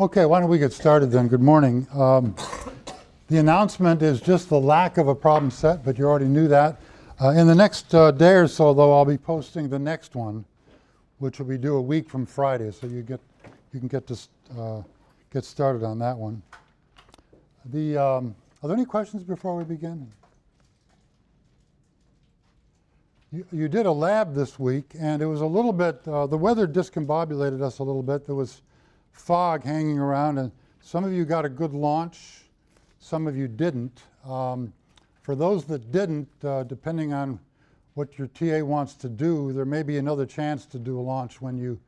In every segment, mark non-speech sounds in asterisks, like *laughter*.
Okay, why don't we get started then? Good morning. Um, the announcement is just the lack of a problem set, but you already knew that. Uh, in the next uh, day or so, though, I'll be posting the next one, which will be due a week from Friday, so you get you can get to uh, get started on that one. The um, are there any questions before we begin? You, you did a lab this week, and it was a little bit, uh, the weather discombobulated us a little bit. There was fog hanging around, and some of you got a good launch, some of you didn't. Um, for those that didn't, uh, depending on what your TA wants to do, there may be another chance to do a launch when you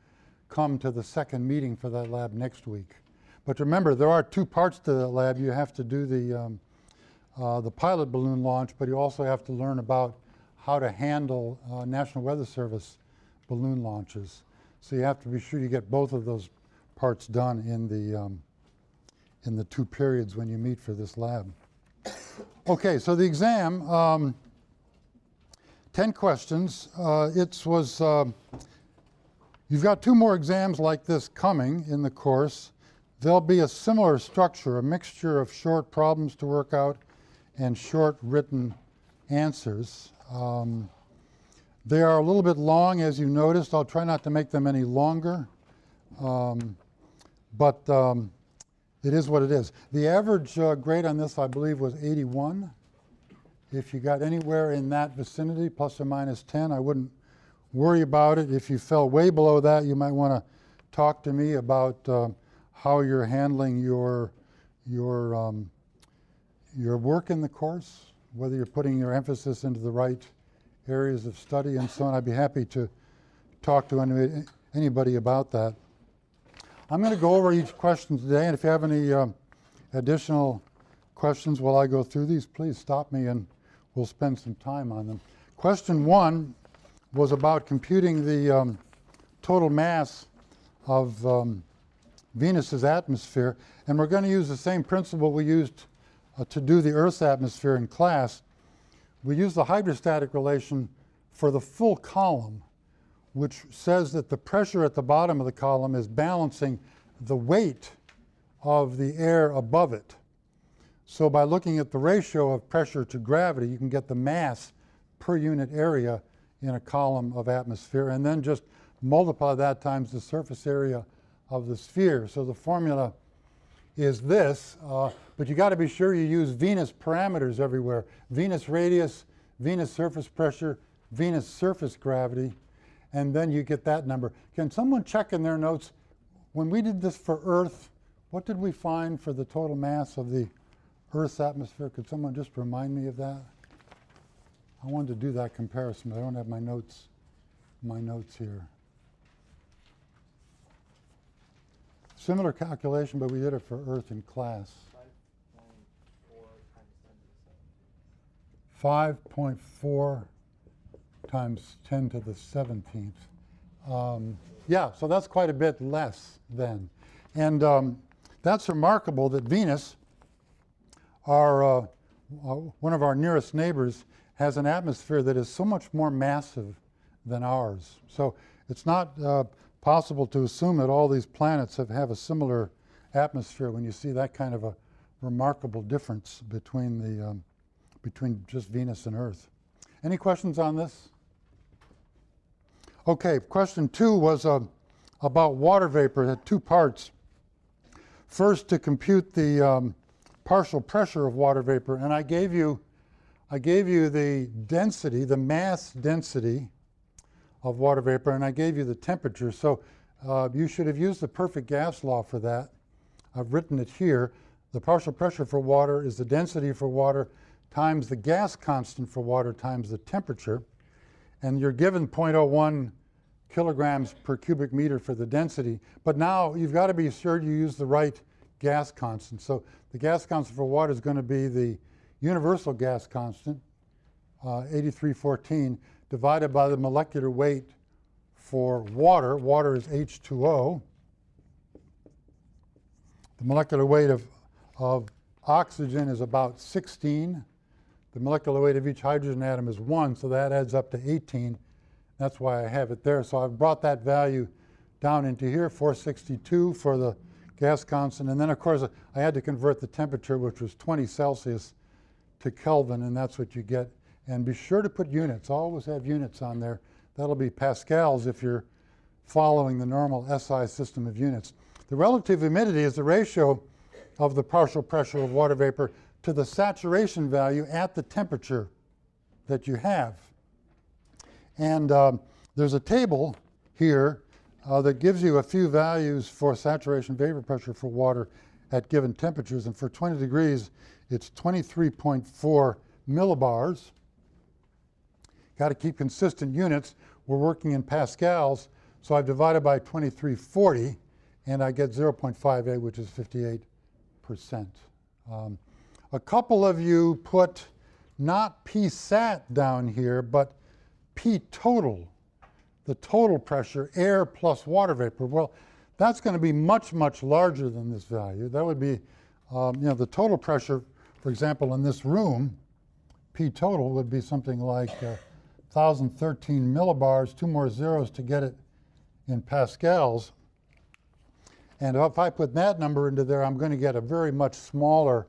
come to the second meeting for that lab next week. But remember, there are two parts to that lab. You have to do the, um, uh, the pilot balloon launch, but you also have to learn about how to handle uh, National Weather Service balloon launches. So you have to be sure you get both of those parts done in the, um, in the two periods when you meet for this lab. Okay, so the exam, um, 10 questions. Uh, it was, uh, you've got two more exams like this coming in the course. There'll be a similar structure, a mixture of short problems to work out and short written answers. Um, they are a little bit long, as you noticed. I'll try not to make them any longer, um, but um, it is what it is. The average uh, grade on this, I believe, was 81. If you got anywhere in that vicinity, plus or minus 10, I wouldn't worry about it. If you fell way below that, you might want to talk to me about uh, how you're handling your your um, your work in the course whether you're putting your emphasis into the right areas of study and so on. I'd be happy to talk to any, anybody about that. I'm going to go over each question today, and if you have any um, additional questions while I go through these, please stop me and we'll spend some time on them. Question one was about computing the um, total mass of um, Venus's atmosphere, and we're going to use the same principle we used uh, to do the Earth's atmosphere in class, we use the hydrostatic relation for the full column, which says that the pressure at the bottom of the column is balancing the weight of the air above it. So by looking at the ratio of pressure to gravity, you can get the mass per unit area in a column of atmosphere, and then just multiply that times the surface area of the sphere. So the formula is this, uh, but you got to be sure you use Venus parameters everywhere. Venus radius, Venus surface pressure, Venus surface gravity, and then you get that number. Can someone check in their notes, when we did this for Earth, what did we find for the total mass of the Earth's atmosphere? Could someone just remind me of that? I wanted to do that comparison, but I don't have my notes, my notes here. Similar calculation, but we did it for Earth in class. 5.4 times 10 to the 17th. Um, yeah, so that's quite a bit less then. And um, that's remarkable that Venus, our, uh, one of our nearest neighbors, has an atmosphere that is so much more massive than ours. So it's not uh, possible to assume that all these planets have, have a similar atmosphere when you see that kind of a remarkable difference between, the, um, between just Venus and Earth. Any questions on this? Okay, question two was uh, about water vapor. It had two parts. First, to compute the um, partial pressure of water vapor, and I gave you, I gave you the density, the mass density of water vapor, and I gave you the temperature. So uh, you should have used the perfect gas law for that. I've written it here. The partial pressure for water is the density for water times the gas constant for water times the temperature. And you're given 0.01 kilograms per cubic meter for the density. But now you've got to be sure you use the right gas constant. So the gas constant for water is going to be the universal gas constant, uh, 8314, divided by the molecular weight for water. Water is H2O. The molecular weight of, of oxygen is about 16. The molecular weight of each hydrogen atom is 1, so that adds up to 18. That's why I have it there. So I've brought that value down into here, 462 for the gas constant. And then, of course, I had to convert the temperature, which was 20 Celsius, to Kelvin, and that's what you get. And be sure to put units. Always have units on there. That'll be pascals if you're following the normal SI system of units. The relative humidity is the ratio of the partial pressure of water vapor to the saturation value at the temperature that you have. And um, there's a table here uh, that gives you a few values for saturation vapor pressure for water at given temperatures. And for 20 degrees, it's 23.4 millibars. Got to keep consistent units. We're working in pascals, so I've divided by 2340, and I get 0.58, which is 58%. Um, a couple of you put not P sat down here, but P total, the total pressure, air plus water vapor. Well, that's going to be much, much larger than this value. That would be, um, you know, the total pressure, for example, in this room, P total would be something like uh, 1,013 millibars, two more zeros to get it in pascals. And if I put that number into there, I'm going to get a very much smaller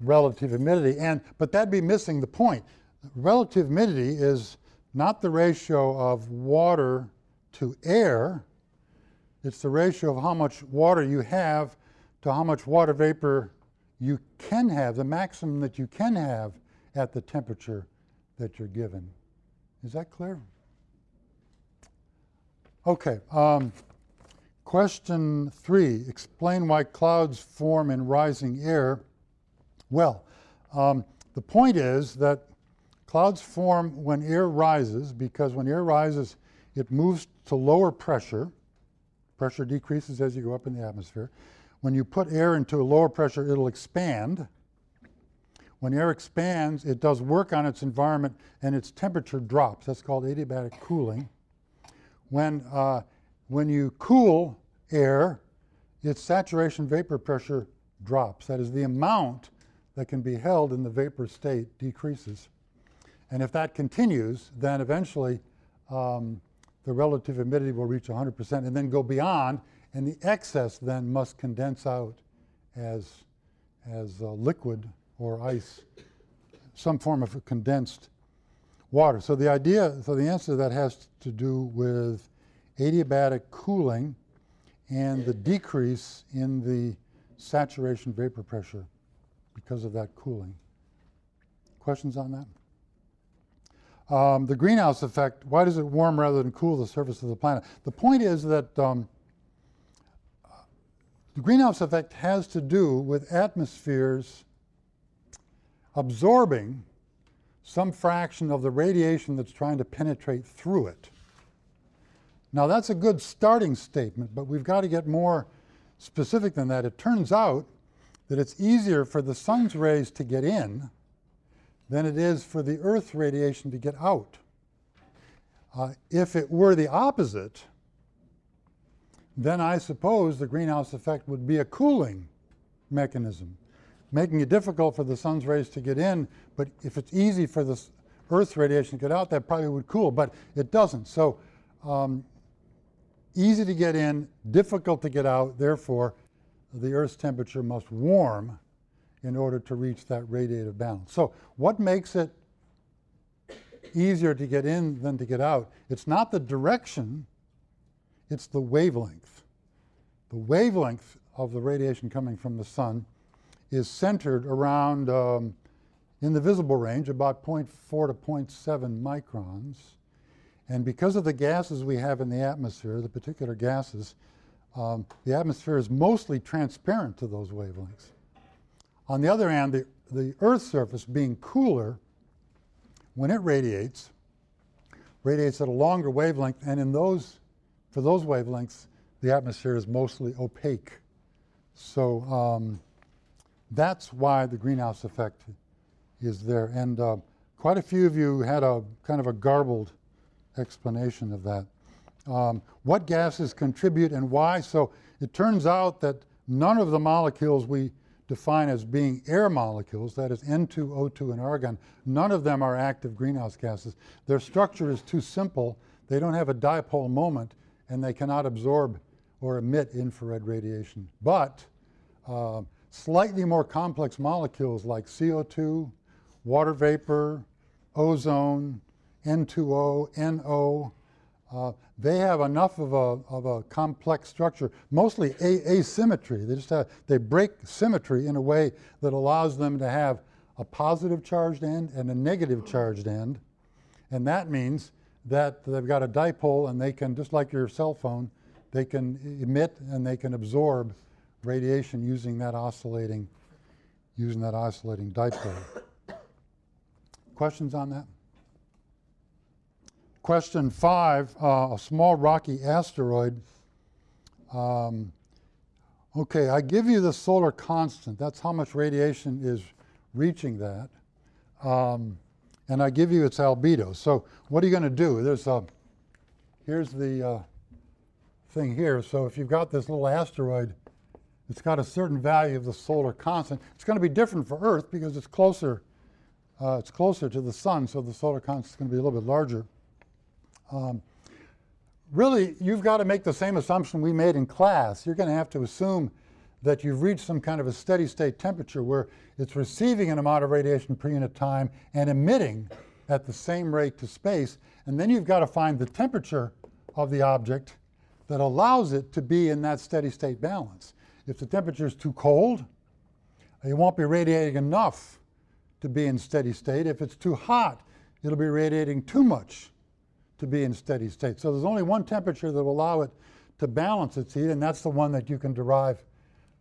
relative humidity. And, but that'd be missing the point. Relative humidity is not the ratio of water to air, it's the ratio of how much water you have to how much water vapor you can have, the maximum that you can have at the temperature that you're given. Is that clear? Okay. Um, question three Explain why clouds form in rising air well, um, the point is that clouds form when air rises because when air rises, it moves to lower pressure. Pressure decreases as you go up in the atmosphere. When you put air into a lower pressure, it'll expand. When air expands, it does work on its environment and its temperature drops. That's called adiabatic cooling. When, uh, when you cool air, its saturation vapor pressure drops. That is, the amount that can be held in the vapor state decreases. And if that continues, then eventually um, the relative humidity will reach 100% and then go beyond, and the excess then must condense out as, as uh, liquid or ice, some form of condensed water. So the idea, so the answer to that has to do with adiabatic cooling and the decrease in the saturation vapor pressure because of that cooling. Questions on that? Um, the greenhouse effect, why does it warm rather than cool the surface of the planet? The point is that um, the greenhouse effect has to do with atmospheres absorbing some fraction of the radiation that's trying to penetrate through it. Now, that's a good starting statement, but we've got to get more specific than that. It turns out that it's easier for the sun's rays to get in than it is for the Earth's radiation to get out. Uh, if it were the opposite, then I suppose the greenhouse effect would be a cooling mechanism, making it difficult for the sun's rays to get in. But if it's easy for the Earth's radiation to get out, that probably would cool, but it doesn't. So, um, easy to get in, difficult to get out, therefore, the Earth's temperature must warm in order to reach that radiative balance. So, what makes it easier to get in than to get out? It's not the direction, it's the wavelength. The wavelength of the radiation coming from the sun is centered around, um, in the visible range, about 0.4 to 0.7 microns. And because of the gases we have in the atmosphere, the particular gases, um, the atmosphere is mostly transparent to those wavelengths. On the other hand, the, the Earth's surface being cooler, when it radiates, radiates at a longer wavelength, and in those, for those wavelengths, the atmosphere is mostly opaque. So um, that's why the greenhouse effect is there. And uh, quite a few of you had a kind of a garbled explanation of that um, what gases contribute and why. So it turns out that none of the molecules we define as being air molecules, that is N2, O2, and argon, none of them are active greenhouse gases. Their structure is too simple. They don't have a dipole moment, and they cannot absorb or emit infrared radiation. But uh, slightly more complex molecules like CO2, water vapor, ozone, N2O, NO, uh, they have enough of a, of a complex structure, mostly a- asymmetry. They just have, they break symmetry in a way that allows them to have a positive charged end and a negative charged end. And that means that they've got a dipole and they can, just like your cell phone, they can emit and they can absorb radiation using that oscillating, using that oscillating dipole. *coughs* Questions on that? Question five, uh, a small rocky asteroid. Um, okay, I give you the solar constant. That's how much radiation is reaching that. Um, and I give you its albedo. So what are you going to do? There's a, here's the uh, thing here. So if you've got this little asteroid, it's got a certain value of the solar constant. It's going to be different for Earth because it's closer, uh, it's closer to the sun, so the solar constant is going to be a little bit larger. Um, really, you've got to make the same assumption we made in class. You're going to have to assume that you've reached some kind of a steady state temperature where it's receiving an amount of radiation per unit time and emitting at the same rate to space. And then you've got to find the temperature of the object that allows it to be in that steady state balance. If the temperature is too cold, it won't be radiating enough to be in steady state. If it's too hot, it'll be radiating too much to be in steady state. So there's only one temperature that will allow it to balance its heat, and that's the one that you can derive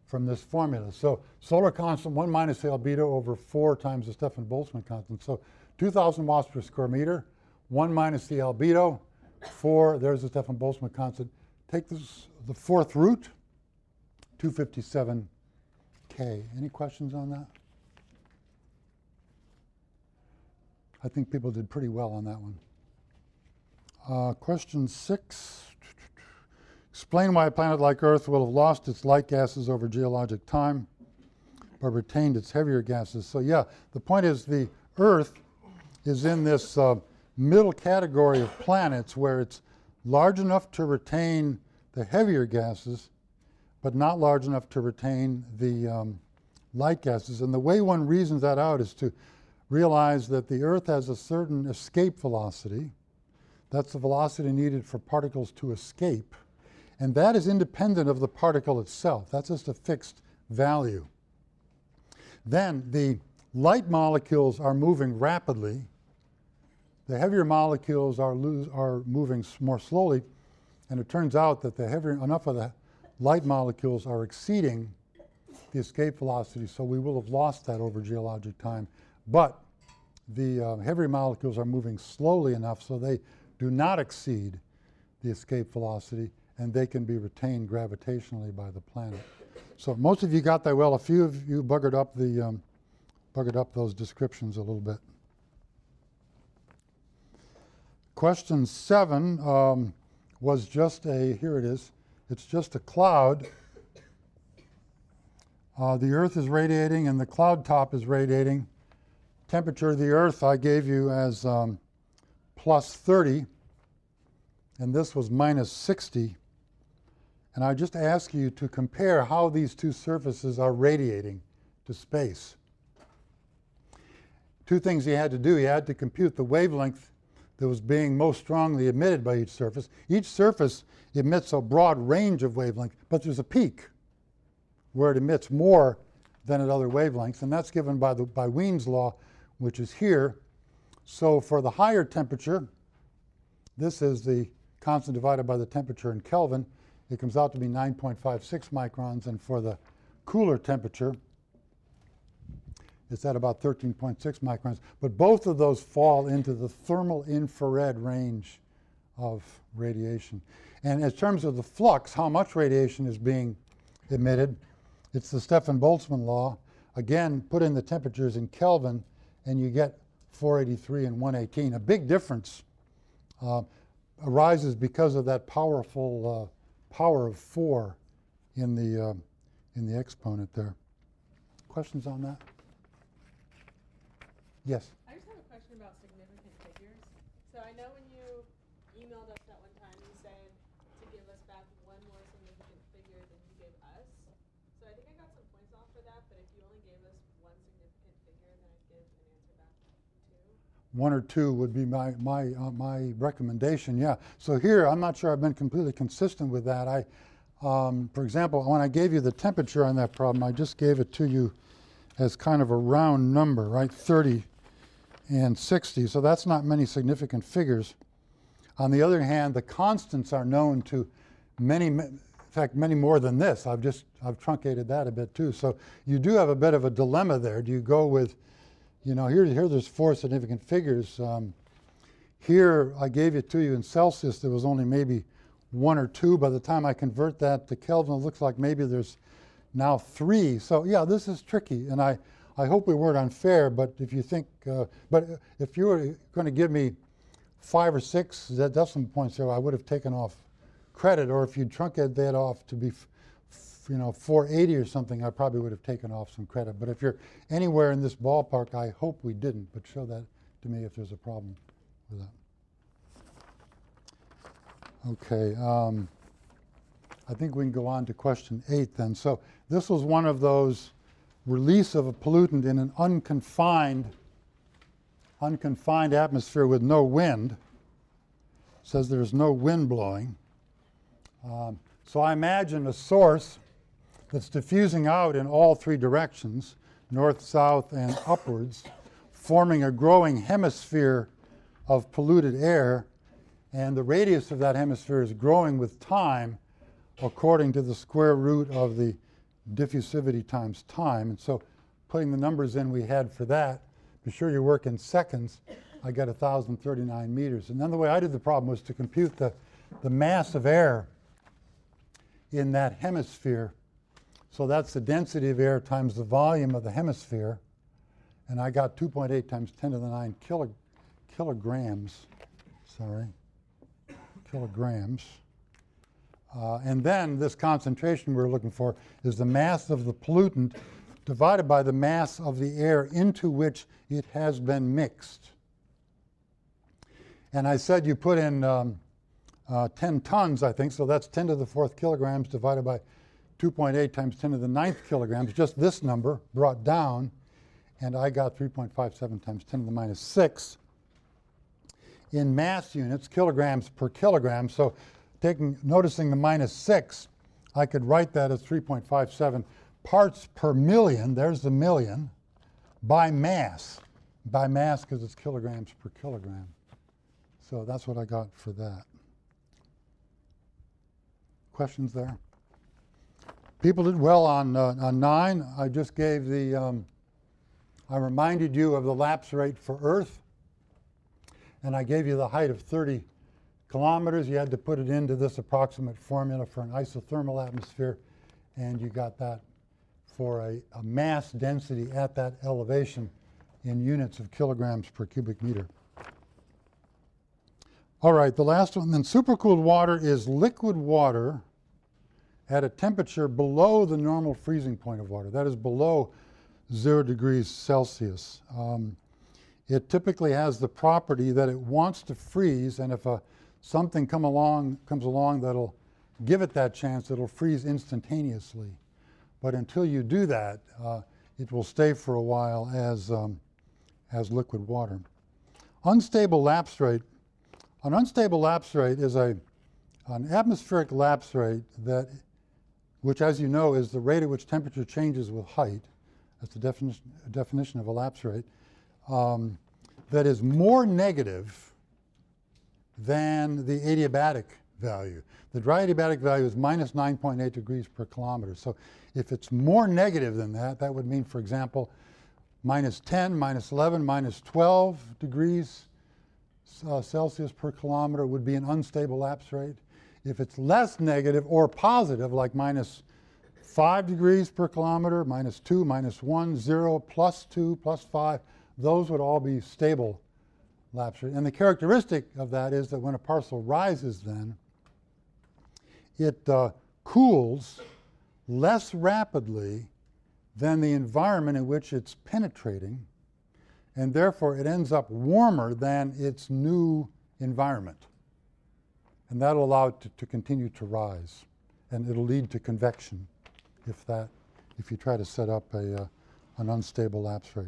from this formula. So solar constant 1 minus the albedo over 4 times the Stefan Boltzmann constant. So 2,000 watts per square meter, 1 minus the albedo, 4, there's the Stefan Boltzmann constant. Take this, the fourth root, 257K. Any questions on that? I think people did pretty well on that one. Uh, question six. Explain why a planet like Earth will have lost its light gases over geologic time, but retained its heavier gases. So, yeah, the point is the Earth is in this uh, middle category of planets where it's large enough to retain the heavier gases, but not large enough to retain the um, light gases. And the way one reasons that out is to realize that the Earth has a certain escape velocity that's the velocity needed for particles to escape. And that is independent of the particle itself. That's just a fixed value. Then the light molecules are moving rapidly. The heavier molecules are, are moving more slowly. And it turns out that the heavier, enough of the light molecules are exceeding the escape velocity, so we will have lost that over geologic time. But the uh, heavier molecules are moving slowly enough so they do not exceed the escape velocity and they can be retained gravitationally by the planet. So most of you got that well. A few of you buggered up the um, buggered up those descriptions a little bit. Question seven um, was just a here it is. It's just a cloud. Uh, the Earth is radiating and the cloud top is radiating. Temperature of the Earth I gave you as um, plus 30, and this was minus 60. And I just ask you to compare how these two surfaces are radiating to space. Two things he had to do. He had to compute the wavelength that was being most strongly emitted by each surface. Each surface emits a broad range of wavelengths, but there's a peak where it emits more than at other wavelengths, and that's given by, the, by Wien's law, which is here. So for the higher temperature, this is the constant divided by the temperature in Kelvin. It comes out to be 9.56 microns, and for the cooler temperature, it's at about 13.6 microns. But both of those fall into the thermal infrared range of radiation. And in terms of the flux, how much radiation is being emitted, it's the Stefan Boltzmann law. Again, put in the temperatures in Kelvin, and you get 483 and 118. A big difference uh, arises because of that powerful uh, power of 4 in the, uh, in the exponent there. Questions on that? Yes? I just have a question about significant figures. So I know when you emailed us that one time, you said to give us back one more significant one or two would be my, my, uh, my recommendation, yeah. So here, I'm not sure I've been completely consistent with that. I, um, for example, when I gave you the temperature on that problem, I just gave it to you as kind of a round number, right? 30 and 60, so that's not many significant figures. On the other hand, the constants are known to many, in fact, many more than this. I've just, I've truncated that a bit too. So you do have a bit of a dilemma there. Do you go with, you know, here, here there's four significant figures. Um, here, I gave it to you in Celsius, there was only maybe one or two. By the time I convert that to Kelvin, it looks like maybe there's now three. So yeah, this is tricky, and I, I hope we weren't unfair. But if you think, uh, but if you were going to give me five or six decimal points there, I would have taken off credit. Or if you truncated that off to be, f- you know, 480 or something, I probably would have taken off some credit. But if you're anywhere in this ballpark, I hope we didn't. But show that to me if there's a problem with that. Okay. Um, I think we can go on to question eight then. So this was one of those release of a pollutant in an unconfined, unconfined atmosphere with no wind. says there's no wind blowing. Um, so I imagine a source that's diffusing out in all three directions, north, south, and upwards, forming a growing hemisphere of polluted air, and the radius of that hemisphere is growing with time according to the square root of the diffusivity times time. And so putting the numbers in we had for that, be sure you work in seconds, I got 1,039 meters. And then the way I did the problem was to compute the, the mass of air in that hemisphere. So that's the density of air times the volume of the hemisphere. And I got 2.8 times 10 to the 9 kilo, kilograms. Sorry, kilograms. Uh, and then this concentration we're looking for is the mass of the pollutant divided by the mass of the air into which it has been mixed. And I said you put in um, uh, 10 tons, I think, so that's 10 to the fourth kilograms divided by 2.8 times 10 to the ninth kilograms, just this number brought down, and I got 3.57 times 10 to the minus 6 in mass units, kilograms per kilogram. So taking, noticing the minus 6, I could write that as 3.57 parts per million, there's the million, by mass. By mass because it's kilograms per kilogram. So that's what I got for that. Questions there? People did well on, uh, on 9. I just gave the, um, I reminded you of the lapse rate for Earth, and I gave you the height of 30 kilometers. You had to put it into this approximate formula for an isothermal atmosphere, and you got that for a, a mass density at that elevation in units of kilograms per cubic meter. All right, the last one then supercooled water is liquid water at a temperature below the normal freezing point of water. That is below zero degrees Celsius. Um, it typically has the property that it wants to freeze, and if a something come along comes along that'll give it that chance, it'll freeze instantaneously. But until you do that, uh, it will stay for a while as um, as liquid water. Unstable lapse rate. An unstable lapse rate is a an atmospheric lapse rate that, which, as you know, is the rate at which temperature changes with height. That's the definition, definition of a lapse rate. Um, that is more negative than the adiabatic value. The dry adiabatic value is minus 9.8 degrees per kilometer. So if it's more negative than that, that would mean, for example, minus 10, minus 11, minus 12 degrees uh, Celsius per kilometer would be an unstable lapse rate. If it's less negative or positive, like minus 5 degrees per kilometer, minus 2, minus 1, 0, plus 2, plus 5, those would all be stable lapse. And the characteristic of that is that when a parcel rises, then it uh, cools less rapidly than the environment in which it's penetrating, and therefore it ends up warmer than its new environment. And that'll allow it to, to continue to rise, and it'll lead to convection if that, if you try to set up a, uh, an unstable lapse rate.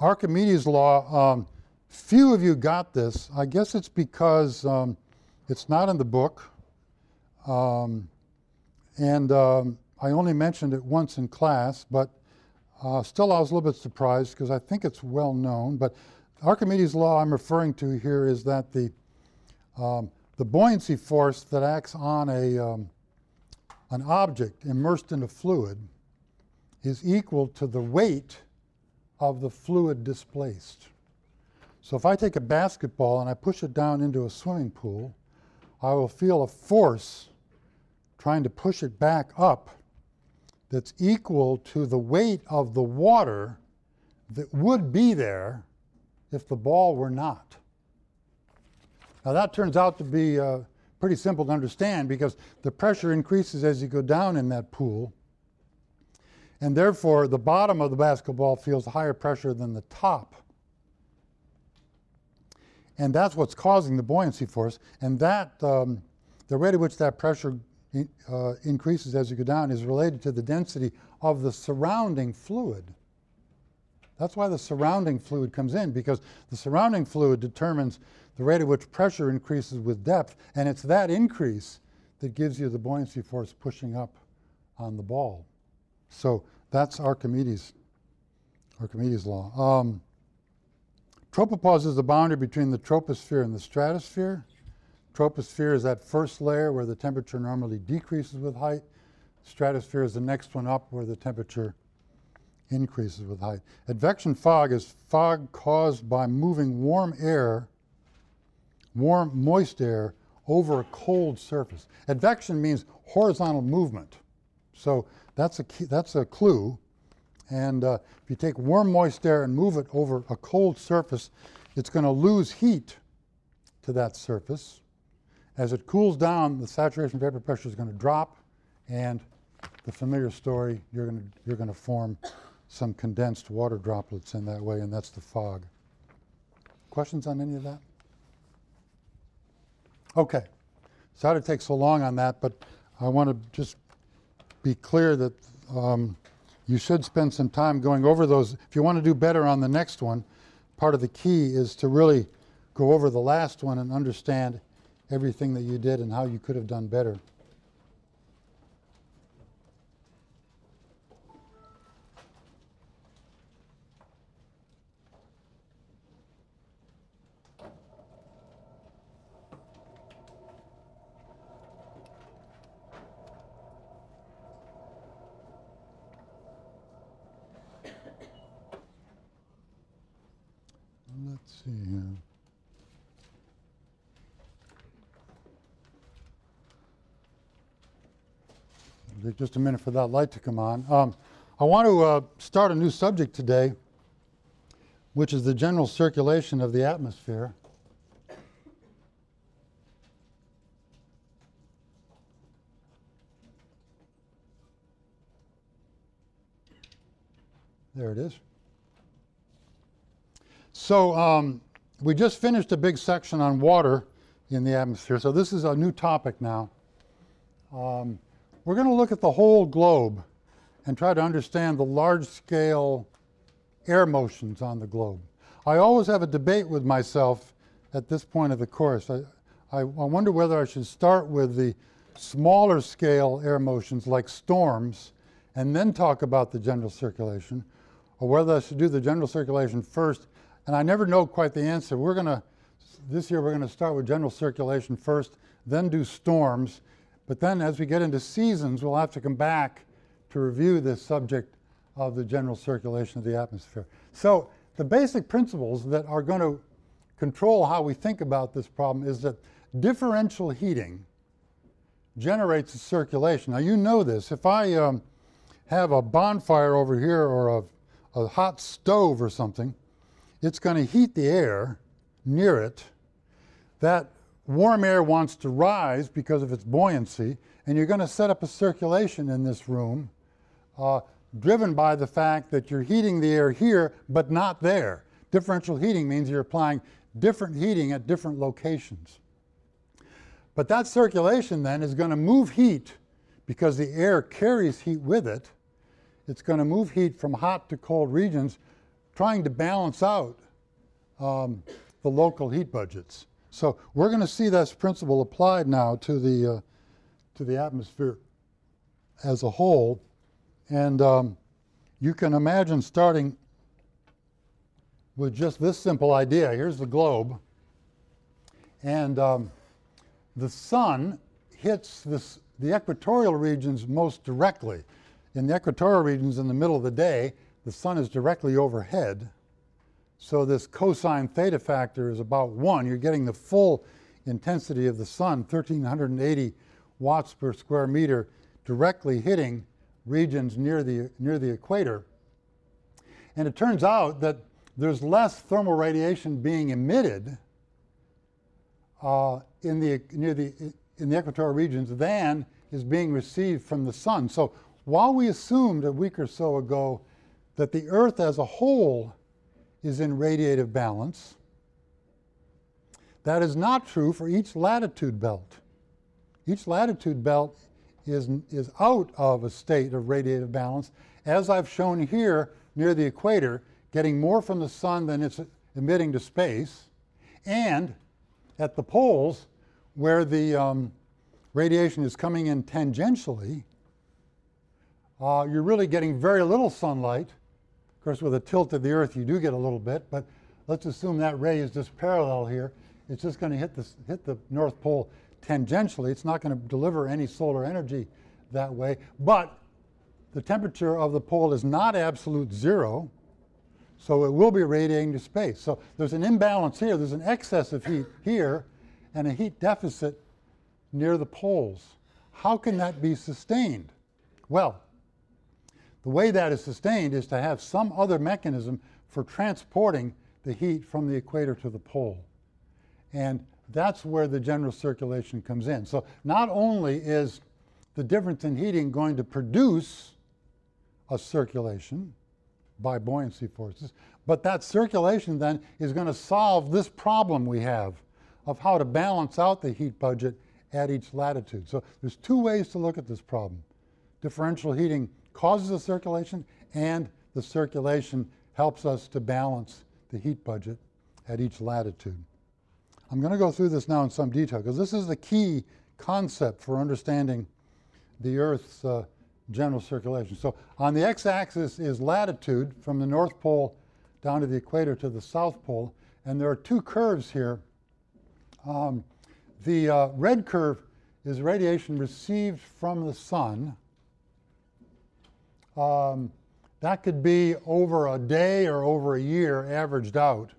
Archimedes' law um, few of you got this. I guess it's because um, it's not in the book. Um, and um, I only mentioned it once in class, but uh, still I was a little bit surprised because I think it's well known. But Archimedes' law I'm referring to here is that the, um, the buoyancy force that acts on a, um, an object immersed in a fluid is equal to the weight of the fluid displaced. So if I take a basketball and I push it down into a swimming pool, I will feel a force trying to push it back up that's equal to the weight of the water that would be there if the ball were not. Now, that turns out to be uh, pretty simple to understand because the pressure increases as you go down in that pool. And therefore, the bottom of the basketball feels higher pressure than the top. And that's what's causing the buoyancy force. And that, um, the rate at which that pressure in, uh, increases as you go down is related to the density of the surrounding fluid. That's why the surrounding fluid comes in, because the surrounding fluid determines the rate at which pressure increases with depth, and it's that increase that gives you the buoyancy force pushing up on the ball. So that's Archimedes, Archimedes' law. Um, tropopause is the boundary between the troposphere and the stratosphere. Troposphere is that first layer where the temperature normally decreases with height. Stratosphere is the next one up where the temperature increases with height. Advection fog is fog caused by moving warm air, warm, moist air, over a cold surface. Advection means horizontal movement. So that's a, key, that's a clue. And uh, if you take warm, moist air and move it over a cold surface, it's going to lose heat to that surface. As it cools down, the saturation vapor pressure is going to drop, and the familiar story, you're going to, you're going to form some condensed water droplets in that way, and that's the fog. Questions on any of that? Okay. Sorry to take so long on that, but I want to just be clear that um, you should spend some time going over those. If you want to do better on the next one, part of the key is to really go over the last one and understand everything that you did and how you could have done better. Let's see here. Just a minute for that light to come on. Um, I want to uh, start a new subject today, which is the general circulation of the atmosphere. There it is. So um, we just finished a big section on water in the atmosphere. So this is a new topic now. Um, we're going to look at the whole globe and try to understand the large scale air motions on the globe. I always have a debate with myself at this point of the course. I, I, I wonder whether I should start with the smaller scale air motions like storms and then talk about the general circulation, or whether I should do the general circulation first. And I never know quite the answer. We're going to, this year, we're going to start with general circulation first, then do storms, but then as we get into seasons, we'll have to come back to review this subject of the general circulation of the atmosphere. So the basic principles that are going to control how we think about this problem is that differential heating generates a circulation. Now you know this. If I um, have a bonfire over here or a, a hot stove or something, it's going to heat the air near it. That warm air wants to rise because of its buoyancy, and you're going to set up a circulation in this room uh, driven by the fact that you're heating the air here but not there. Differential heating means you're applying different heating at different locations. But that circulation then is going to move heat because the air carries heat with it. It's going to move heat from hot to cold regions, trying to balance out um, the local heat budgets. So we're going to see this principle applied now to the, uh, to the atmosphere as a whole. And um, you can imagine starting with just this simple idea. Here's the globe. And um, the sun hits this, the equatorial regions most directly. In the equatorial regions in the middle of the day, the sun is directly overhead. So this cosine theta factor is about 1. You're getting the full intensity of the sun, 1380 watts per square meter, directly hitting regions near the, near the equator. And it turns out that there's less thermal radiation being emitted uh, in, the, near the, in the equatorial regions than is being received from the sun. So while we assumed a week or so ago that the Earth as a whole is in radiative balance, that is not true for each latitude belt. Each latitude belt is, is out of a state of radiative balance, as I've shown here near the equator, getting more from the sun than it's emitting to space, and at the poles, where the um, radiation is coming in tangentially, uh, you're really getting very little sunlight. Of course, with a tilt of the Earth, you do get a little bit, but let's assume that ray is just parallel here. It's just going to hit, this, hit the North Pole tangentially. It's not going to deliver any solar energy that way. But the temperature of the pole is not absolute zero, so it will be radiating to space. So there's an imbalance here. There's an excess of heat here and a heat deficit near the poles. How can that be sustained? Well, the way that is sustained is to have some other mechanism for transporting the heat from the equator to the pole. And that's where the general circulation comes in. So not only is the difference in heating going to produce a circulation by buoyancy forces, but that circulation then is going to solve this problem we have of how to balance out the heat budget at each latitude. So there's two ways to look at this problem. Differential heating causes the circulation and the circulation helps us to balance the heat budget at each latitude. I'm going to go through this now in some detail because this is the key concept for understanding the Earth's uh, general circulation. So on the x-axis is latitude from the North Pole down to the equator to the South Pole, and there are two curves here. Um, the uh, red curve is radiation received from the sun. Um, that could be over a day or over a year averaged out.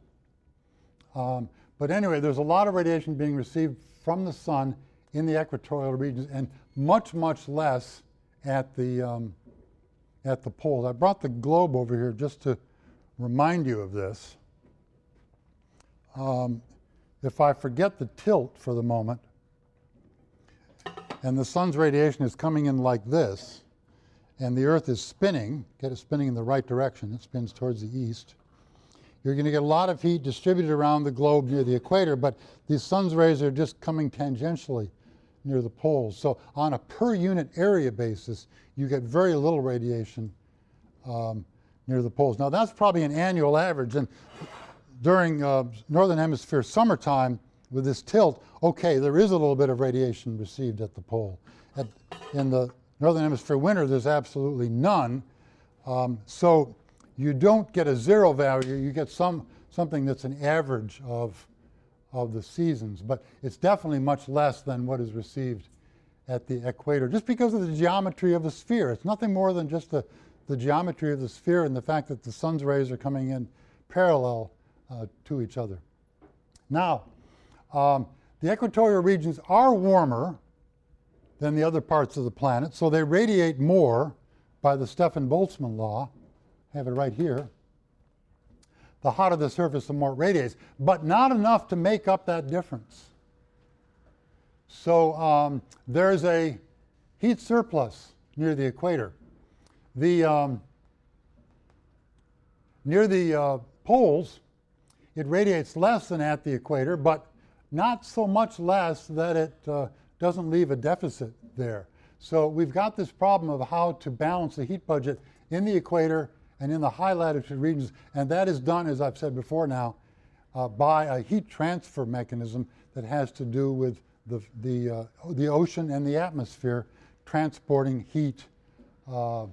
Um, but anyway, there's a lot of radiation being received from the sun in the equatorial regions and much, much less at the, um, at the poles. I brought the globe over here just to remind you of this. Um, if I forget the tilt for the moment, and the sun's radiation is coming in like this, and the Earth is spinning, get it spinning in the right direction, it spins towards the east, you're going to get a lot of heat distributed around the globe near the equator, but these sun's rays are just coming tangentially near the poles. So on a per unit area basis, you get very little radiation um, near the poles. Now that's probably an annual average, and during uh, northern hemisphere summertime with this tilt, okay, there is a little bit of radiation received at the pole. At, in the northern hemisphere winter, there's absolutely none. Um, so you don't get a zero value, you get some, something that's an average of, of the seasons, but it's definitely much less than what is received at the equator, just because of the geometry of the sphere. It's nothing more than just the, the geometry of the sphere and the fact that the sun's rays are coming in parallel uh, to each other. Now, um, the equatorial regions are warmer than the other parts of the planet, so they radiate more by the Stefan-Boltzmann law I have it right here. The hotter the surface, the more it radiates, but not enough to make up that difference. So um, there's a heat surplus near the equator. The, um, near the uh, poles, it radiates less than at the equator, but not so much less that it uh, doesn't leave a deficit there. So we've got this problem of how to balance the heat budget in the equator and in the high latitude regions. And that is done, as I've said before now, uh, by a heat transfer mechanism that has to do with the, the, uh, the ocean and the atmosphere transporting heat uh,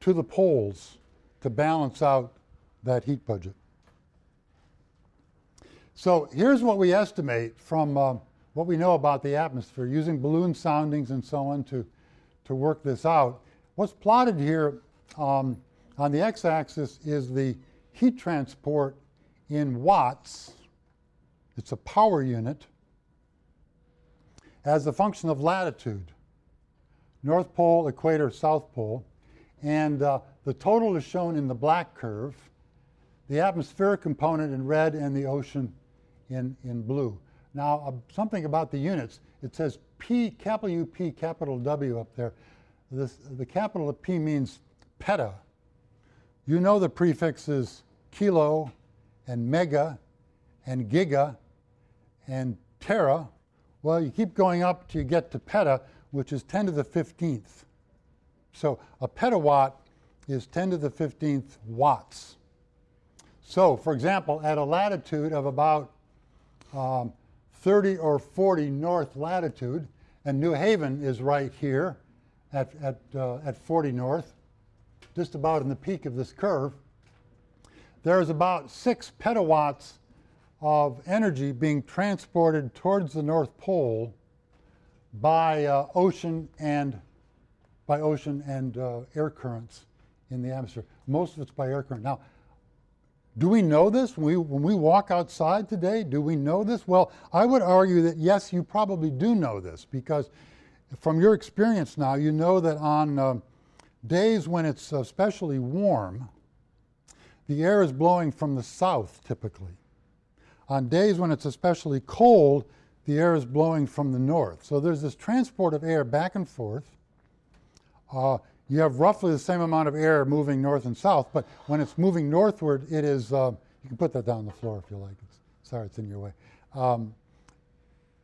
to the poles to balance out that heat budget. So here's what we estimate from uh, what we know about the atmosphere using balloon soundings and so on to, to work this out. What's plotted here um, on the x-axis is the heat transport in watts. It's a power unit as a function of latitude. North Pole, equator, South Pole. And uh, the total is shown in the black curve, the atmospheric component in red, and the ocean in, in blue. Now, uh, something about the units. It says P, capital U, P, capital W up there. This, the capital of P means peta. You know the prefixes kilo and mega and giga and tera. Well, you keep going up till you get to peta, which is 10 to the 15th. So a petawatt is 10 to the 15th watts. So, for example, at a latitude of about um, 30 or 40 north latitude, and New Haven is right here at, at, uh, at 40 north, just about in the peak of this curve, there's about six petawatts of energy being transported towards the North Pole by uh, ocean and by ocean and uh, air currents in the atmosphere. Most of it's by air current. Now, do we know this when we, when we walk outside today? Do we know this? Well, I would argue that yes, you probably do know this because from your experience now, you know that on uh, days when it's especially warm, the air is blowing from the south typically. On days when it's especially cold, the air is blowing from the north. So there's this transport of air back and forth. Uh, you have roughly the same amount of air moving north and south, but when it's moving northward, it is, uh, you can put that down on the floor if you like. It's, sorry, it's in your way. Um,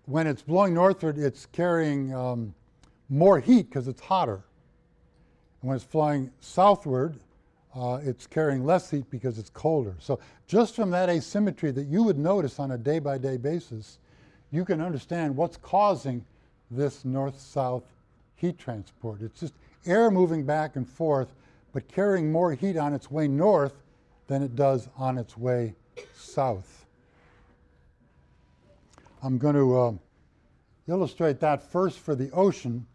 when it's blowing northward, it's carrying um, more heat because it's hotter. And when it's flying southward, uh, it's carrying less heat because it's colder. So just from that asymmetry that you would notice on a day-by-day basis, you can understand what's causing this north-south heat transport. It's just air moving back and forth, but carrying more heat on its way north than it does on its way south. I'm going to uh, illustrate that first for the ocean.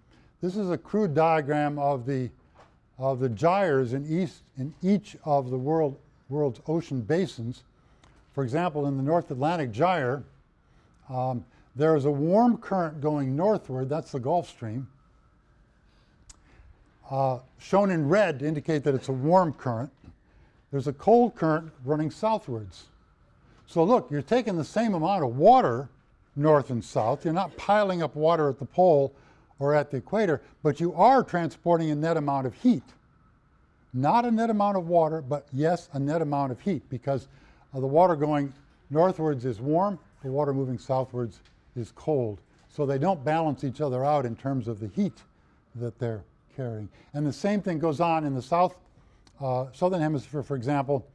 This is a crude diagram of the of the gyres in, east, in each of the world, world's ocean basins. For example, in the North Atlantic gyre, um, there is a warm current going northward, that's the Gulf Stream, uh, shown in red to indicate that it's a warm current. There's a cold current running southwards. So look, you're taking the same amount of water north and south. You're not piling up water at the pole or at the equator, but you are transporting a net amount of heat. Not a net amount of water, but yes, a net amount of heat because uh, the water going northwards is warm, the water moving southwards is cold. So they don't balance each other out in terms of the heat that they're carrying. And the same thing goes on in the south, uh, southern hemisphere, for example.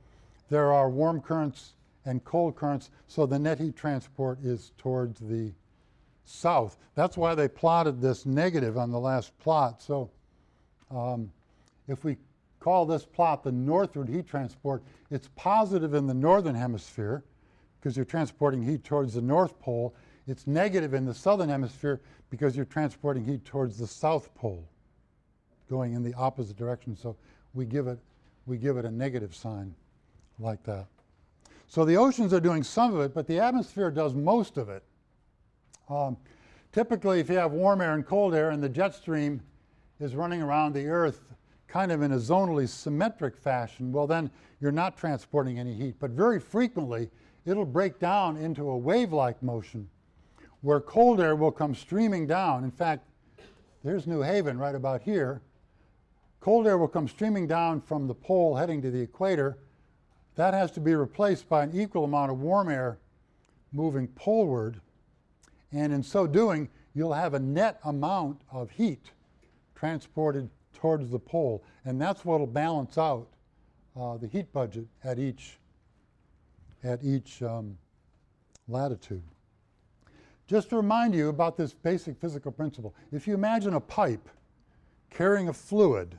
There are warm currents and cold currents, so the net heat transport is towards the south. That's why they plotted this negative on the last plot. So um, if we call this plot the northward heat transport, it's positive in the northern hemisphere because you're transporting heat towards the North Pole. It's negative in the southern hemisphere because you're transporting heat towards the South Pole, going in the opposite direction. So we give it, we give it a negative sign like that. So the oceans are doing some of it, but the atmosphere does most of it. Um, typically, if you have warm air and cold air and the jet stream is running around the Earth kind of in a zonally symmetric fashion, well, then you're not transporting any heat. But very frequently, it'll break down into a wave like motion where cold air will come streaming down. In fact, there's New Haven right about here. Cold air will come streaming down from the pole heading to the equator. That has to be replaced by an equal amount of warm air moving poleward. And in so doing, you'll have a net amount of heat transported towards the pole. And that's what will balance out uh, the heat budget at each, at each um, latitude. Just to remind you about this basic physical principle, if you imagine a pipe carrying a fluid,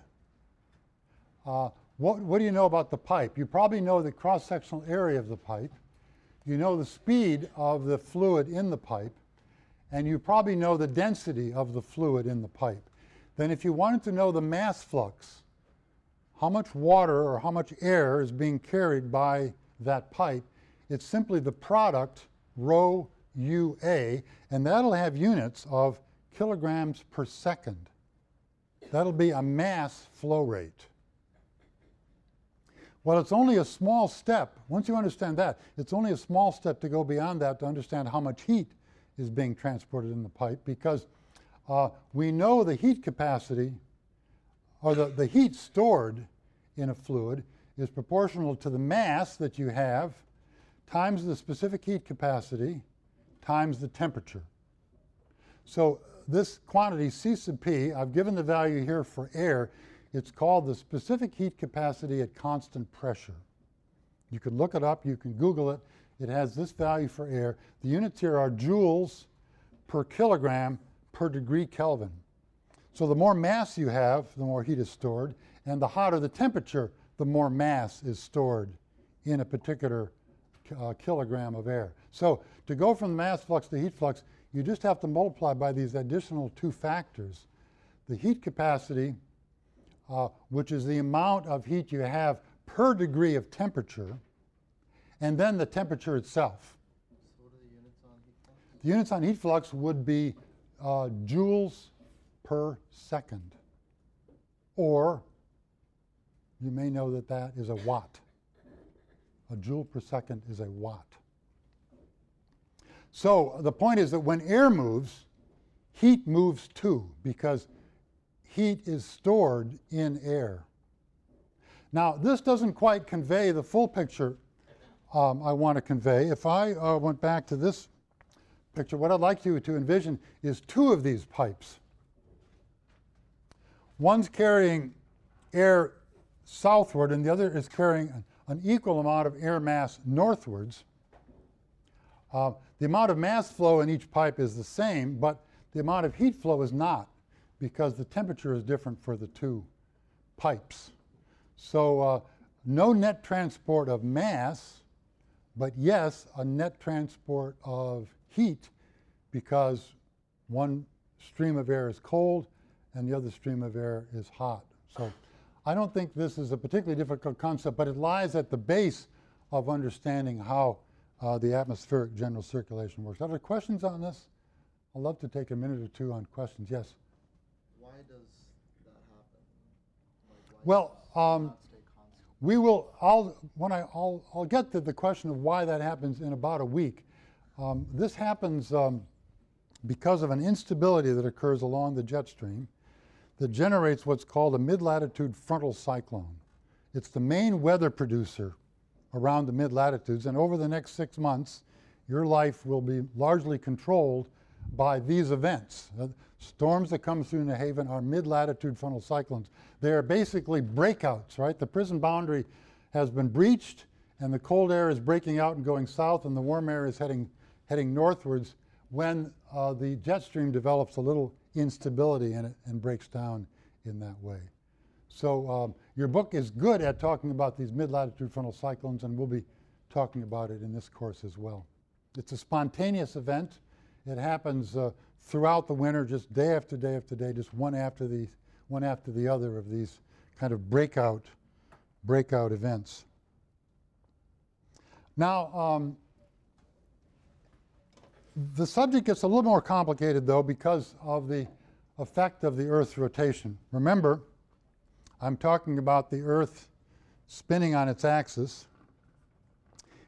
uh, what, what do you know about the pipe? You probably know the cross sectional area of the pipe, you know the speed of the fluid in the pipe, and you probably know the density of the fluid in the pipe. Then, if you wanted to know the mass flux, how much water or how much air is being carried by that pipe, it's simply the product rho UA, and that'll have units of kilograms per second. That'll be a mass flow rate. Well, it's only a small step. Once you understand that, it's only a small step to go beyond that to understand how much heat is being transported in the pipe because uh, we know the heat capacity or the, the heat stored in a fluid is proportional to the mass that you have times the specific heat capacity times the temperature. So this quantity C sub p, I've given the value here for air, it's called the specific heat capacity at constant pressure. You can look it up, you can Google it. It has this value for air. The units here are joules per kilogram per degree Kelvin. So the more mass you have, the more heat is stored, and the hotter the temperature, the more mass is stored in a particular uh, kilogram of air. So to go from the mass flux to heat flux, you just have to multiply by these additional two factors. The heat capacity, uh, which is the amount of heat you have per degree of temperature, and then the temperature itself. The units on heat flux? The units on heat flux would be uh, joules per second. Or you may know that that is a watt. A joule per second is a watt. So the point is that when air moves, heat moves too, because heat is stored in air. Now, this doesn't quite convey the full picture um, I want to convey. If I uh, went back to this picture, what I'd like you to envision is two of these pipes. One's carrying air southward, and the other is carrying an, equal amount of air mass northwards. Uh, the amount of mass flow in each pipe is the same, but the amount of heat flow is not because the temperature is different for the two pipes. So, uh, no net transport of mass, but yes, a net transport of heat because one stream of air is cold and the other stream of air is hot. So, I don't think this is a particularly difficult concept, but it lies at the base of understanding how uh, the atmospheric general circulation works. Are there questions on this? I'd love to take a minute or two on questions. Yes. Why does that happen? Like, why Well, um? We will. I'll when I I'll, I'll get to the question of why that happens in about a week. Um, this happens um, because of an instability that occurs along the jet stream that generates what's called a mid-latitude frontal cyclone. It's the main weather producer around the mid-latitudes, and over the next six months, your life will be largely controlled by these events. Uh, storms that come through New Haven are mid-latitude frontal cyclones. They are basically breakouts, right? The prison boundary has been breached, and the cold air is breaking out and going south, and the warm air is heading heading northwards when uh, the jet stream develops a little instability in it and breaks down in that way. So um, your book is good at talking about these mid-latitude frontal cyclones, and we'll be talking about it in this course as well. It's a spontaneous event. It happens uh, throughout the winter, just day after day after day, just one after the one after the other of these kind of breakout breakout events. Now, um, the subject gets a little more complicated, though, because of the effect of the Earth's rotation. Remember, I'm talking about the Earth spinning on its axis.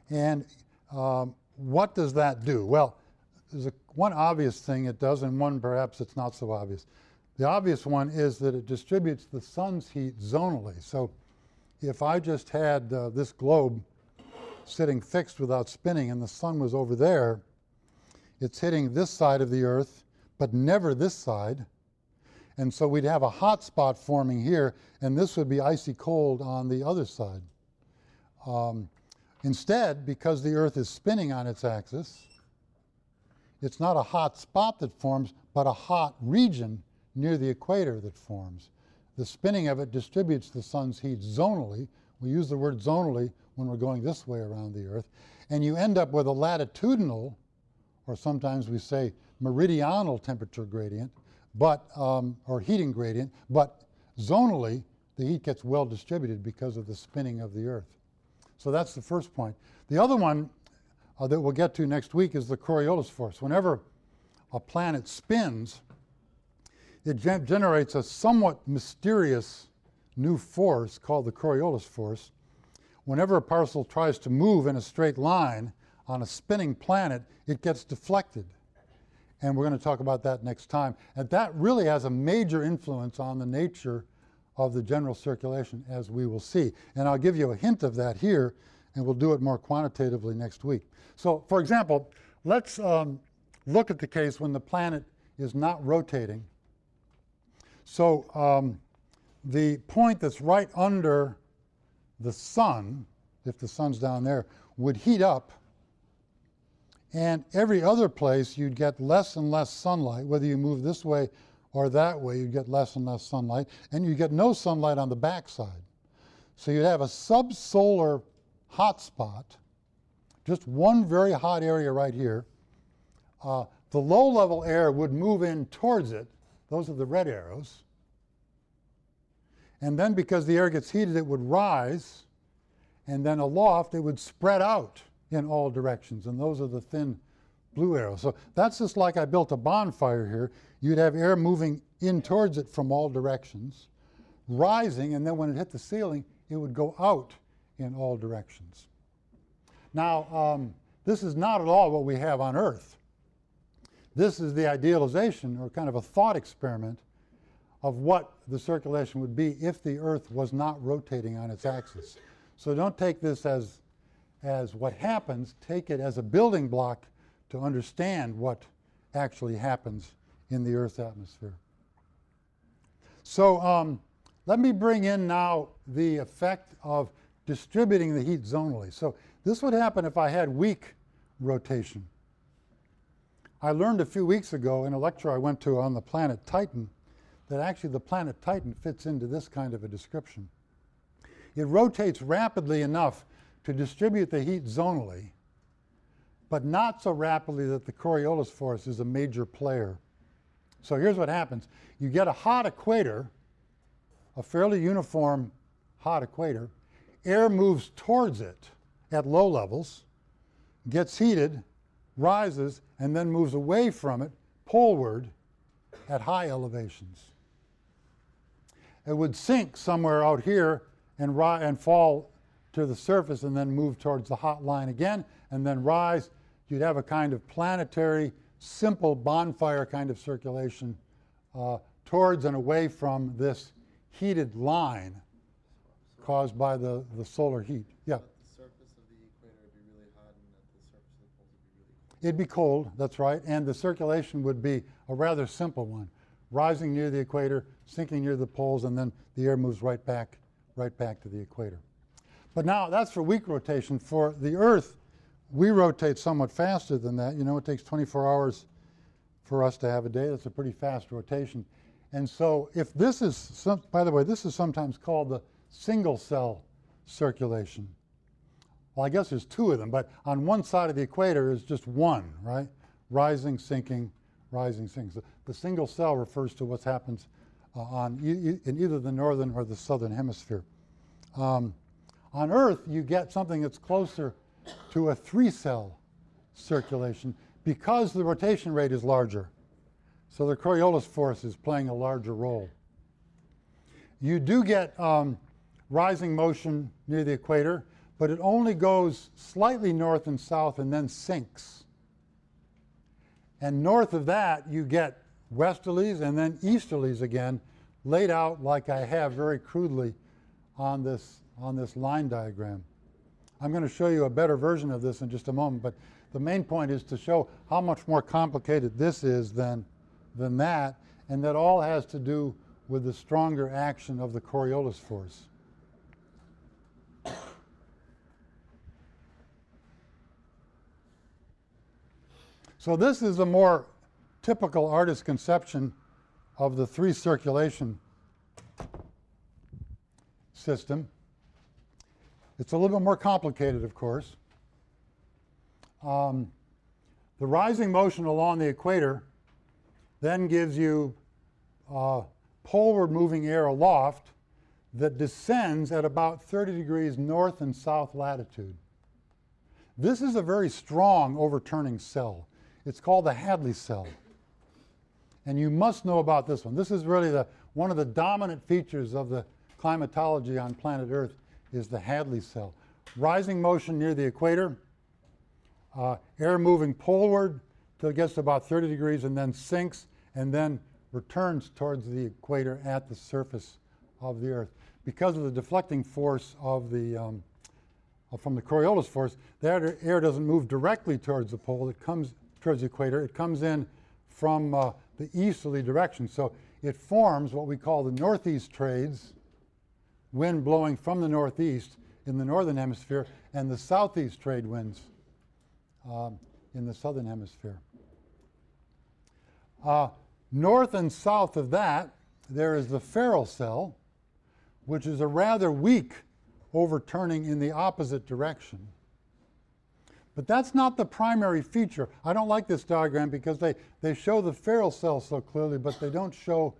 And um, what does that do? Well, there's a, one obvious thing it does, and one perhaps it's not so obvious. The obvious one is that it distributes the sun's heat zonally. So if I just had uh, this globe sitting fixed without spinning and the sun was over there, it's hitting this side of the Earth, but never this side. And so we'd have a hot spot forming here, and this would be icy cold on the other side. Um, Instead, because the Earth is spinning on its axis, it's not a hot spot that forms, but a hot region near the equator that forms. The spinning of it distributes the sun's heat zonally. We use the word zonally when we're going this way around the Earth. And you end up with a latitudinal, or sometimes we say meridional temperature gradient, but, um, or heating gradient, but zonally, the heat gets well distributed because of the spinning of the Earth. So that's the first point. The other one uh, that we'll get to next week is the Coriolis force. Whenever a planet spins, it gen- generates a somewhat mysterious new force called the Coriolis force. Whenever a parcel tries to move in a straight line on a spinning planet, it gets deflected. And we're going to talk about that next time. And that really has a major influence on the nature of the general circulation, as we will see. And I'll give you a hint of that here, and we'll do it more quantitatively next week. So, for example, let's um, look at the case when the planet is not rotating. So, um, the point that's right under the sun, if the sun's down there, would heat up. And every other place you'd get less and less sunlight, whether you move this way or that way, you'd get less and less sunlight, and you get no sunlight on the backside. So you'd have a subsolar hot spot, just one very hot area right here. Uh, the low level air would move in towards it, those are the red arrows. And then because the air gets heated, it would rise, and then aloft, it would spread out in all directions, and those are the thin blue arrows. So that's just like I built a bonfire here. You'd have air moving in towards it from all directions, rising, and then when it hit the ceiling, it would go out in all directions. Now, um, this is not at all what we have on Earth. This is the idealization or kind of a thought experiment of what the circulation would be if the Earth was not rotating on its axis. So don't take this as, as what happens, take it as a building block to understand what actually happens in the Earth's atmosphere. So um, let me bring in now the effect of distributing the heat zonally. So this would happen if I had weak rotation. I learned a few weeks ago in a lecture I went to on the planet Titan that actually the planet Titan fits into this kind of a description. It rotates rapidly enough to distribute the heat zonally, but not so rapidly that the Coriolis force is a major player. So here's what happens you get a hot equator, a fairly uniform hot equator, air moves towards it at low levels, gets heated, rises, and then moves away from it poleward at high elevations. It would sink somewhere out here and, ri- and fall to the surface and then move towards the hot line again and then rise. You'd have a kind of planetary, simple bonfire kind of circulation uh, towards and away from this heated line caused by the, the solar heat. Yeah. The surface of the equator would be really hot, and at the surface of the poles would be really cold. It'd be cold, that's right, and the circulation would be a rather simple one, rising near the equator, sinking near the poles, and then the air moves right back, right back to the equator. But now that's for weak rotation. For the Earth, we rotate somewhat faster than that. You know, it takes 24 hours for us to have a day. That's a pretty fast rotation. And so, if this is, some, by the way, this is sometimes called the single cell circulation. Well, I guess there's two of them, but on one side of the equator is just one, right? Rising, sinking, rising, sinking. The single cell refers to what happens uh, on e- in either the northern or the southern hemisphere. Um, on Earth, you get something that's closer to a three cell circulation because the rotation rate is larger. So the Coriolis force is playing a larger role. You do get um, rising motion near the equator, but it only goes slightly north and south and then sinks. And north of that, you get westerlies and then easterlies again, laid out like I have very crudely on this, on this line diagram. I'm going to show you a better version of this in just a moment, but the main point is to show how much more complicated this is than, than that, and that all has to do with the stronger action of the Coriolis force. So this is a more typical artist's conception of the three circulation system. It's a little bit more complicated, of course. Um, the rising motion along the equator then gives you uh, poleward moving air aloft that descends at about 30 degrees north and south latitude. This is a very strong overturning cell. It's called the Hadley cell. And you must know about this one. This is really the, one of the dominant features of the climatology on planet Earth is the Hadley cell. Rising motion near the equator, uh, air moving poleward till it gets to about 30 degrees and then sinks and then returns towards the equator at the surface of the Earth. Because of the deflecting force of the, um, uh, from the Coriolis force, that air- air doesn't move directly towards the pole, it comes the equator, it comes in from uh, the easterly direction. So it forms what we call the northeast trades, wind blowing from the northeast in the northern hemisphere, and the southeast trade winds um, in the southern hemisphere. Uh, north and south of that, there is the Ferrel cell, which is a rather weak overturning in the opposite direction. But that's not the primary feature. I don't like this diagram because they, they show the Ferrel cell so clearly, but they don't show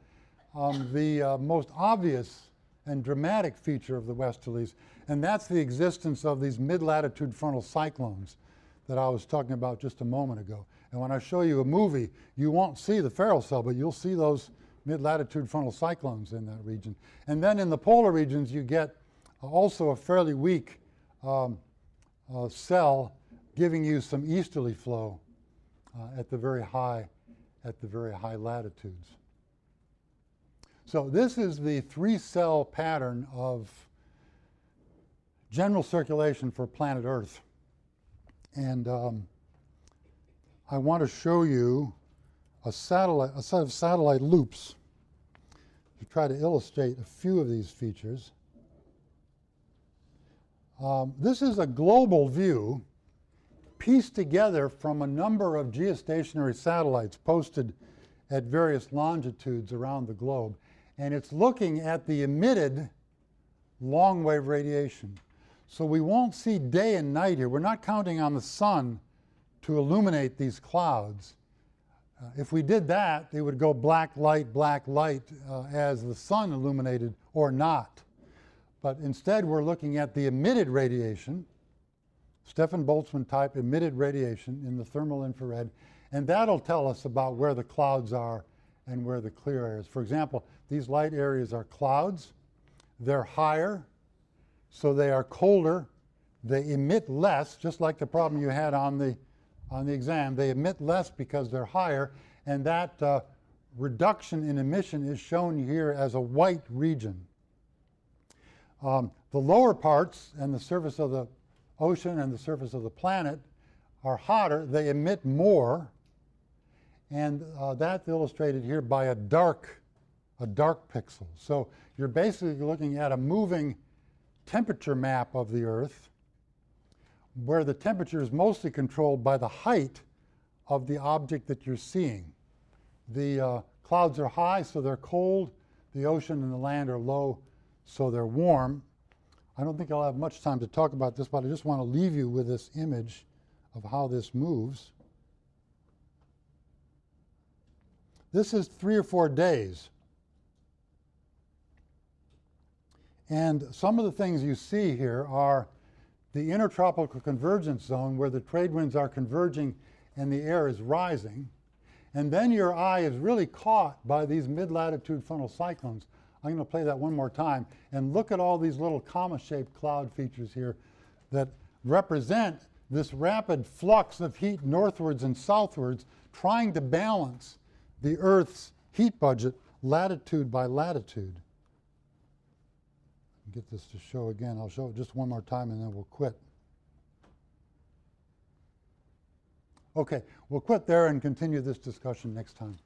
um, the uh, most obvious and dramatic feature of the westerlies, and that's the existence of these mid-latitude frontal cyclones that I was talking about just a moment ago. And when I show you a movie, you won't see the Ferrel cell, but you'll see those mid-latitude frontal cyclones in that region. And then in the polar regions, you get also a fairly weak um, uh, cell giving you some easterly flow uh, at the very high at the very high latitudes. So this is the three cell pattern of general circulation for planet Earth. And um, I want to show you a satellite, a set of satellite loops to try to illustrate a few of these features. Um, this is a global view pieced together from a number of geostationary satellites posted at various longitudes around the globe. And it's looking at the emitted long wave radiation. So we won't see day and night here. We're not counting on the sun to illuminate these clouds. Uh, if we did that, they would go black light, black light uh, as the sun illuminated or not. But instead, we're looking at the emitted radiation, Stefan Boltzmann type emitted radiation in the thermal infrared, and that'll tell us about where the clouds are and where the clear areas. For example, these light areas are clouds. They're higher, so they are colder. They emit less, just like the problem you had on the, on the exam. They emit less because they're higher, and that uh, reduction in emission is shown here as a white region. Um, the lower parts and the surface of the ocean and the surface of the planet are hotter. They emit more, and uh, that's illustrated here by a dark, a dark pixel. So you're basically looking at a moving temperature map of the Earth, where the temperature is mostly controlled by the height of the object that you're seeing. The uh, clouds are high, so they're cold. The ocean and the land are low, so they're warm. I don't think I'll have much time to talk about this, but I just want to leave you with this image of how this moves. This is three or four days. And some of the things you see here are the intertropical convergence zone where the trade winds are converging and the air is rising. And then your eye is really caught by these mid-latitude frontal cyclones. I'm going to play that one more time and look at all these little comma-shaped cloud features here that represent this rapid flux of heat northwards and southwards trying to balance the Earth's heat budget latitude by latitude. Get this to show again. I'll show it just one more time and then we'll quit. Okay, we'll quit there and continue this discussion next time.